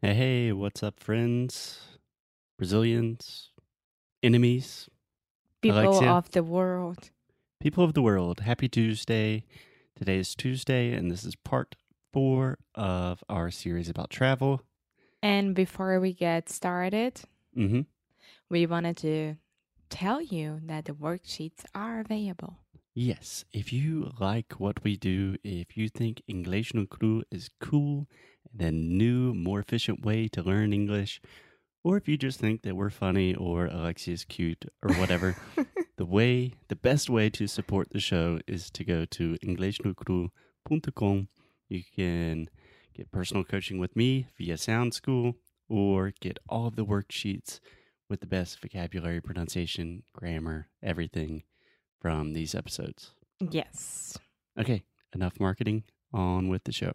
Hey, hey, what's up, friends? Brazilians, enemies, People Alexia? of the world. people of the world. Happy Tuesday. Today is Tuesday, and this is part four of our series about travel. And before we get started, hmm we wanted to tell you that the worksheets are available. Yes, if you like what we do, if you think English no Cru is cool and a new, more efficient way to learn English, or if you just think that we're funny or Alexia is cute or whatever, the way, the best way to support the show is to go to englishnocru.com. You can get personal coaching with me via Sound School or get all of the worksheets with the best vocabulary, pronunciation, grammar, everything from these episodes. yes. Okay, enough marketing. On with the show.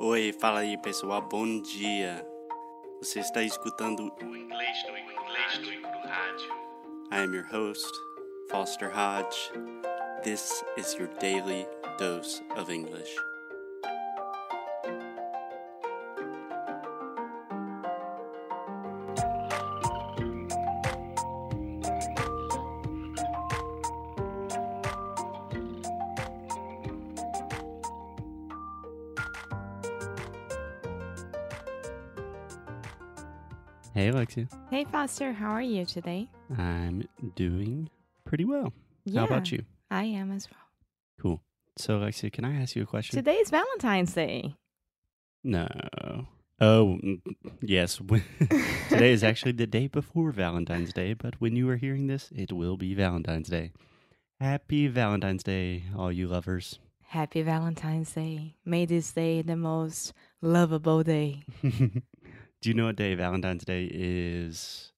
Oi, fala aí pessoal, bom dia. Você está escutando o Inglês no Inglês no Rádio. I am your host, Foster Hodge. This is your daily dose of English. Hey, Alexia. Hey, Foster, how are you today? I'm doing pretty well. Yeah, How about you? I am as well. Cool. So, Alexia, can I ask you a question? Today is Valentine's Day. No. Oh, mm, yes. Today is actually the day before Valentine's Day, but when you are hearing this, it will be Valentine's Day. Happy Valentine's Day, all you lovers. Happy Valentine's Day. May this day the most lovable day Do you know what day Valentine's Day is?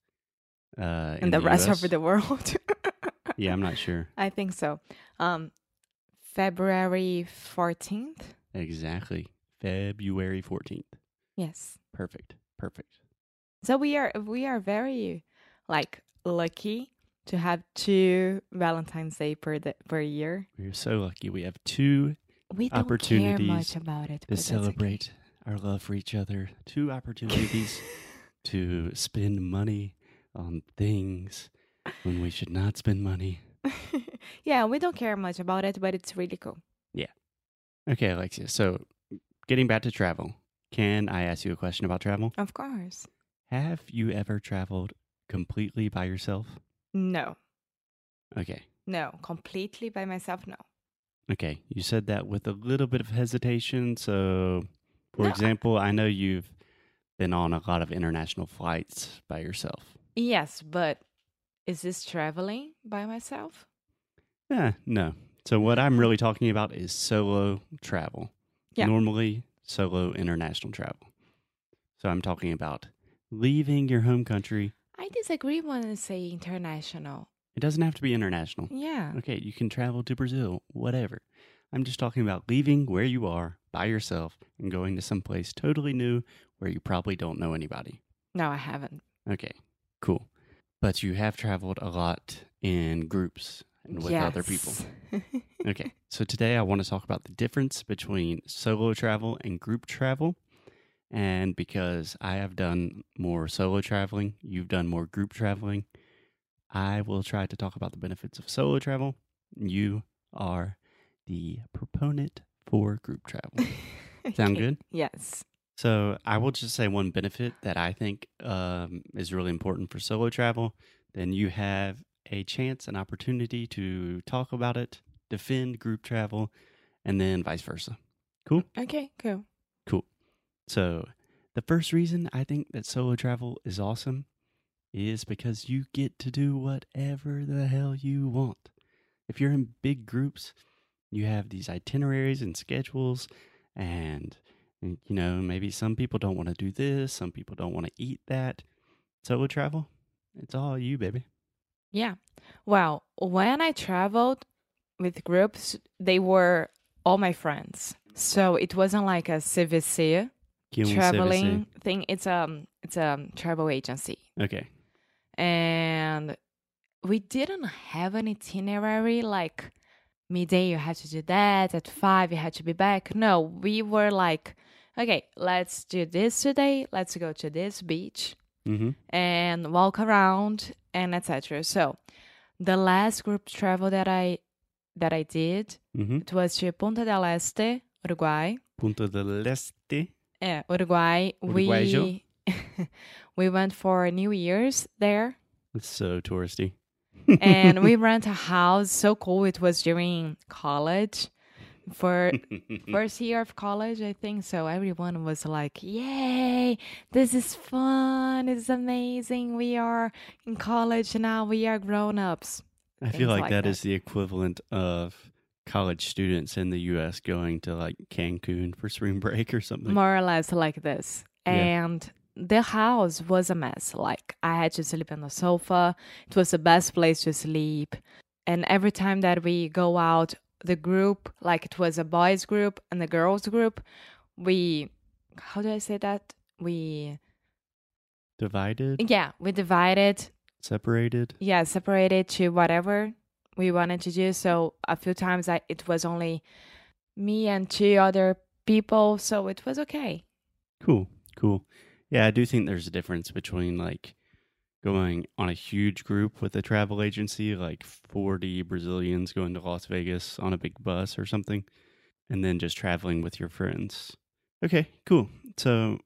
Uh, in the, rest US? of the world. Yeah, I'm not sure I think so. Um, February 14th. exactly. February 14th. Yes. Perfect. Perfect. So we are we are very like lucky to have two Valentine's Day per the, per year. We're so lucky. We have two We don't care much about it. to that's okay. Our love for each other. Two opportunities to spend money on things when we should not spend money. yeah, we don't care much about it, but it's really cool. Yeah. Okay, Alexia. So, getting back to travel, can I ask you a question about travel? Of course. Have you ever traveled completely by yourself? No, Okay. no, completely by myself. No. Okay. You said that with a little bit of hesitation. So, for No, example, I know you've been on a lot of international flights by yourself. Yes, but is this traveling by myself? Yeah, no. So what I'm really talking about is solo travel. Yeah. Normally solo international travel. So I'm talking about leaving your home country. I disagree when I say international. It doesn't have to be international. Yeah. Okay, you can travel to Brazil, whatever. I'm just talking about leaving where you are by yourself and going to some place totally new where you probably don't know anybody. No, I haven't. Okay, cool. But you have traveled a lot in groups and with other people. Yes. Okay, so today I want to talk about the difference between solo travel and group travel. And because I have done more solo traveling, you've done more group traveling, I will try to talk about the benefits of solo travel. You are the proponent for group travel. Sound good? Yes. So I will just say one benefit that I think um, is really important for solo travel. Then you have a chance, an opportunity to talk about it, defend group travel, and then vice versa. Cool. Okay, cool. Cool. So the first reason I think that solo travel is awesome is because you get to do whatever the hell you want. If you're in big groups, you have these itineraries and schedules and and, you know, maybe some people don't want to do this, some people don't want to eat that. Solo travel, it's all you, baby. Yeah. Well, when I traveled with groups, they were all my friends. So it wasn't like a CVC um traveling thing. It's um it's a travel agency. Okay. And we didn't have an itinerary like midday you had to do that, at five you had to be back. No, we were like okay, let's do this today. Let's go to this beach Mm-hmm. and walk around and etc. So, the last group travel that I that I did, Mm-hmm. it was to Punta del Este, Uruguay. Punta del Este. Yeah, Uruguay. Uruguayo. We we went for New Year's there. It's so touristy. And we rent a house. So cool. It was during college for first year of college, I think. So everyone was like, Yay, this is fun. It's amazing. We are in college now. We are grown ups. I things feel like like that that. is the equivalent of college students in the U.S. going to like Cancun for spring break or something. More or less like this. Yeah. And the house was a mess. Like I had to sleep on the sofa. It was the best place to sleep. And every time that we go out, the group, like it was a boys group and a girls group, we how do I say that? We Divided, yeah, we divided separated. yeah separated to whatever we wanted to do so a few times I, it was only me and two other people so it was okay Cool, cool. Yeah, I do think there's a difference between like going on a huge group with a travel agency, like 40 Brazilians going to Las Vegas on a big bus or something, and then just traveling with your friends. Okay, cool. So,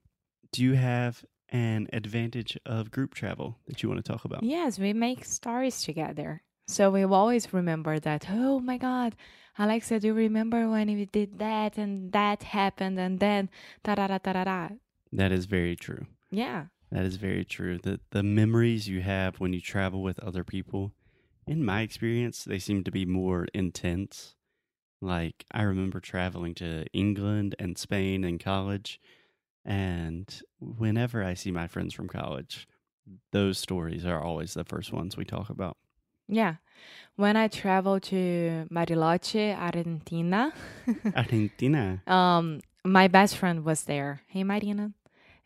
do you have an advantage of group travel that you want to talk about? yes we make stories together so we always remember that oh my god alexa do you remember when we did that and that happened and then da da da da da That is very true. yeah That is very true. The the memories you have when you travel with other people, in my experience, they seem to be more intense. Like I remember traveling to England and Spain in college, and whenever I see my friends from college, those stories are always the first ones we talk about. yeah when i traveled to bariloche argentina Argentina. um my best friend was there hey marina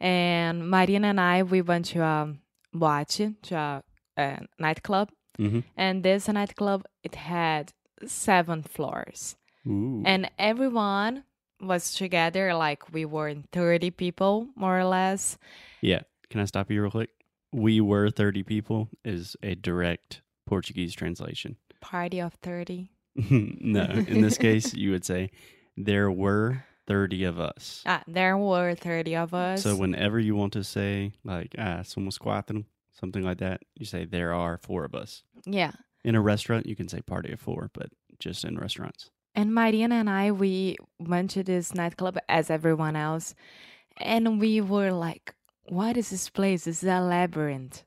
and marina and i we went to a boate to a, a nightclub hmm and this nightclub it had seven floors Ooh. and everyone was together like we were in 30 people more or less yeah. Can I stop you real quick? We were 30 people is a direct Portuguese translation. party of 30 no, in this case, you would say there were 30 of us. ah there were 30 of us So whenever you want to say, like, ah, somos cuatro, something like that, you say there are four of us. yeah In a restaurant, you can say party of four, but just in restaurants. And Mariana and I, we went to this nightclub as everyone else, and we were like, "What is this place? This is a labyrinth,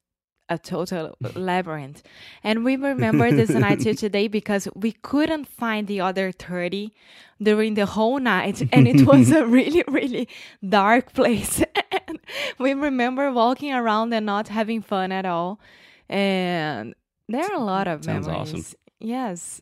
a total labyrinth." And we remember this night till today because we couldn't find the other thirty during the whole night, and it was a really, really dark place. and we remember walking around and not having fun at all. And there are a lot of Sounds memories. awesome. Yes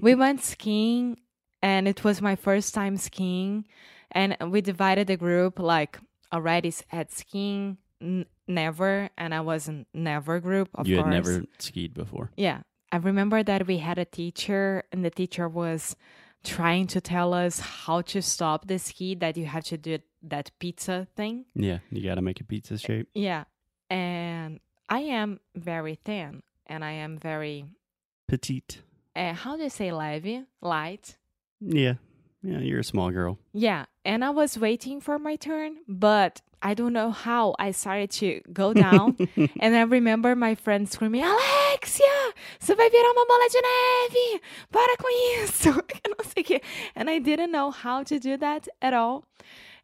we went skiing and it was my first time skiing and we divided the group like already at skiing n- never and i was in never group of you course had never skied before. yeah i remember that we had a teacher and the teacher was trying to tell us how to stop the ski that you have to do that pizza thing Yeah, you got to make a pizza shape. yeah and i am very thin and i am very Petite. uh, how do you say levy light Yeah. Yeah, you're a small girl. Yeah, and I was waiting for my turn, but I don't know how I started to go down. and I remember my friend screaming, Alexia, você vai virar uma bola de neve! Para com isso! Não sei o quê. And I didn't know how to do that at all.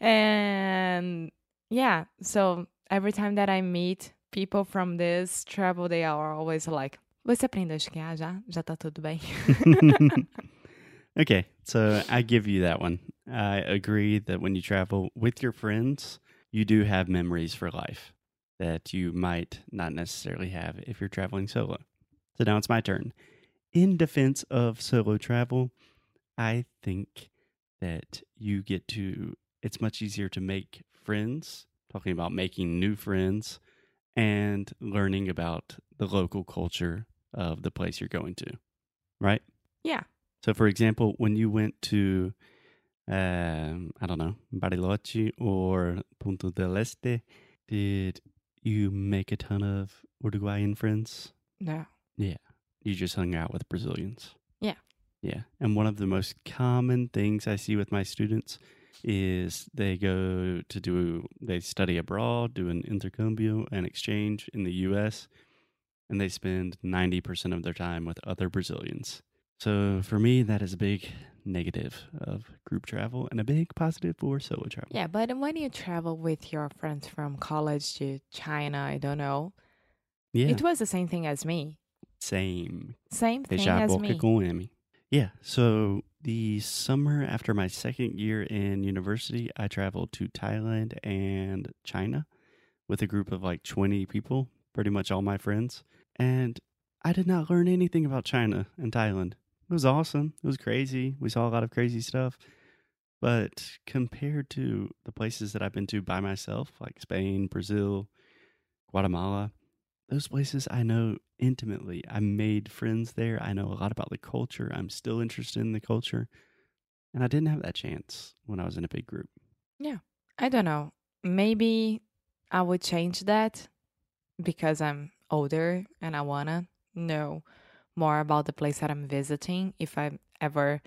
And yeah, so every time that I meet people from this travel, they are always like, você aprendeu a esquiar já? Já tá tudo bem? okay, so I give you that one. I agree that when you travel with your friends, you do have memories for life that you might not necessarily have if you're traveling solo. So now it's my turn. In defense of solo travel, I think that you get to, it's much easier to make friends, talking about making new friends and learning about the local culture of the place you're going to, right? Yeah. So, for example, when you went to um, I don't know, Bariloche or Punta del Este, did you make a ton of Uruguayan friends? No. Yeah. You just hung out with Brazilians. Yeah. Yeah. And one of the most common things I see with my students is they go to do, they study abroad, do an intercambio, an exchange in the US, and they spend 90% of their time with other Brazilians. So for me, that is a big negative of group travel and a big positive for solo travel. Yeah, but when you travel with your friends from college to China, I don't know. Yeah. It was the same thing as me. Same. Same thing Deixar as me. com M. Yeah. So the summer after my second year in university, I traveled to Thailand and China with a group of like 20 people, pretty much all my friends. And I did not learn anything about China and Thailand. It was awesome. It was crazy. We saw a lot of crazy stuff. But compared to the places that I've been to by myself, like Spain, Brazil, Guatemala, those places I know intimately. I made friends there. I know a lot about the culture. I'm still interested in the culture. And I didn't have that chance when I was in a big group. Yeah. I don't know. Maybe I would change that because I'm older and I wanna know more about the place that I'm visiting if I ever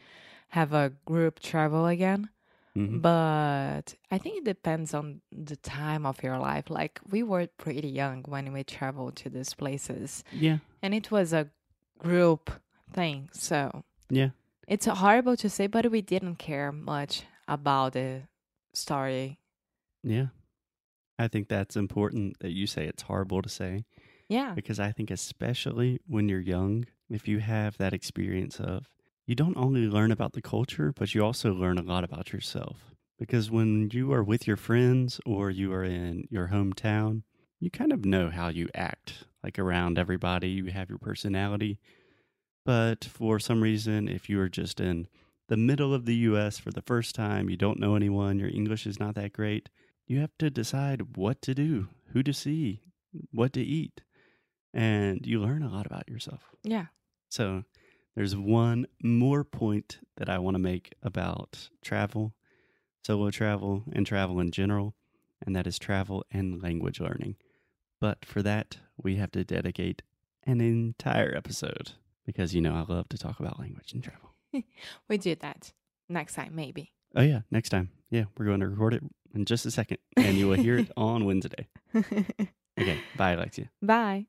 have a group travel again. Mhm. But I think it depends on the time of your life. Like we were pretty young when we traveled to these places, Yeah. and it was a group thing. So Yeah. it's horrible to say, but we didn't care much about the story. Yeah. I think that's important that you say it's horrible to say Yeah. because I think, especially when you're young, if you have that experience of you don't only learn about the culture, but you also learn a lot about yourself. Because when you are with your friends or you are in your hometown, you kind of know how you act like around everybody, you have your personality. But for some reason, if you are just in the middle of the US for the first time, you don't know anyone, your English is not that great, you have to decide what to do, who to see, what to eat. And you learn a lot about yourself. Yeah. So there's one more point that I want to make about travel, solo travel, and travel in general, and that is travel and language learning. But for that, we have to dedicate an entire episode because, you know, I love to talk about language and travel. We do that next time, maybe. Oh, yeah, next time. Yeah, we're going to record it in just a second, and you will hear it on Wednesday. Okay, bye, Alexia. Bye.